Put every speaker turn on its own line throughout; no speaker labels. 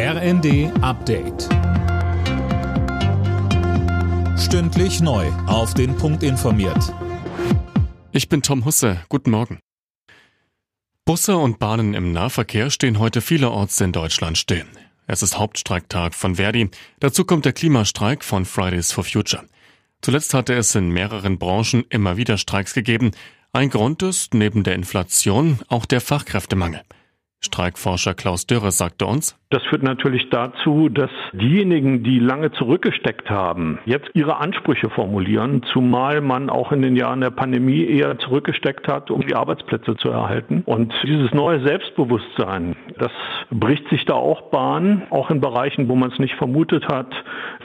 RND Update. Stündlich neu. Auf den Punkt informiert.
Ich bin Tom Husse. Guten Morgen. Busse und Bahnen im Nahverkehr stehen heute vielerorts in Deutschland still. Es ist Hauptstreiktag von Verdi. Dazu kommt der Klimastreik von Fridays for Future. Zuletzt hatte es in mehreren Branchen immer wieder Streiks gegeben. Ein Grund ist neben der Inflation auch der Fachkräftemangel. Streikforscher Klaus Dürre sagte uns,
das führt natürlich dazu, dass diejenigen, die lange zurückgesteckt haben, jetzt ihre Ansprüche formulieren, zumal man auch in den Jahren der Pandemie eher zurückgesteckt hat, um die Arbeitsplätze zu erhalten. Und dieses neue Selbstbewusstsein, das bricht sich da auch Bahn, auch in Bereichen, wo man es nicht vermutet hat,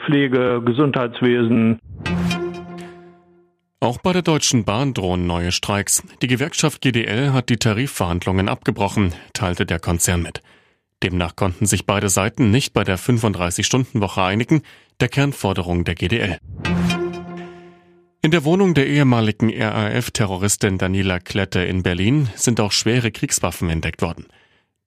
Pflege, Gesundheitswesen.
Auch bei der Deutschen Bahn drohen neue Streiks. Die Gewerkschaft GDL hat die Tarifverhandlungen abgebrochen, teilte der Konzern mit. Demnach konnten sich beide Seiten nicht bei der 35-Stunden-Woche einigen, der Kernforderung der GDL. In der Wohnung der ehemaligen RAF-Terroristin Daniela Klette in Berlin sind auch schwere Kriegswaffen entdeckt worden.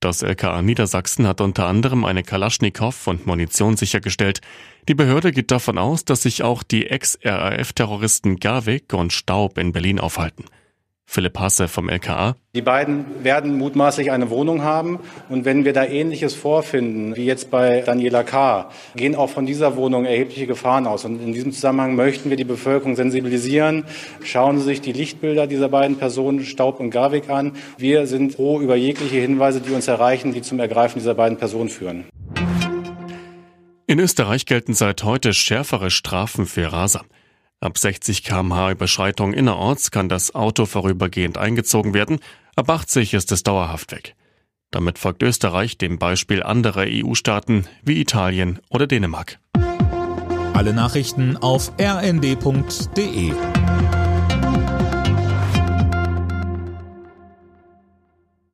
Das LKA Niedersachsen hat unter anderem eine Kalaschnikow und Munition sichergestellt. Die Behörde geht davon aus, dass sich auch die Ex-RAF-Terroristen Garwig und Staub in Berlin aufhalten. Philipp Hasse vom LKA.
Die beiden werden mutmaßlich eine Wohnung haben. Und wenn wir da Ähnliches vorfinden, wie jetzt bei Daniela K., gehen auch von dieser Wohnung erhebliche Gefahren aus. Und in diesem Zusammenhang möchten wir die Bevölkerung sensibilisieren. Schauen Sie sich die Lichtbilder dieser beiden Personen, Staub und Garwig, an. Wir sind froh über jegliche Hinweise, die uns erreichen, die zum Ergreifen dieser beiden Personen führen.
In Österreich gelten seit heute schärfere Strafen für Raser. Ab 60 km/h Überschreitung innerorts kann das Auto vorübergehend eingezogen werden, ab 80 ist es dauerhaft weg. Damit folgt Österreich dem Beispiel anderer EU-Staaten wie Italien oder Dänemark.
Alle Nachrichten auf rnd.de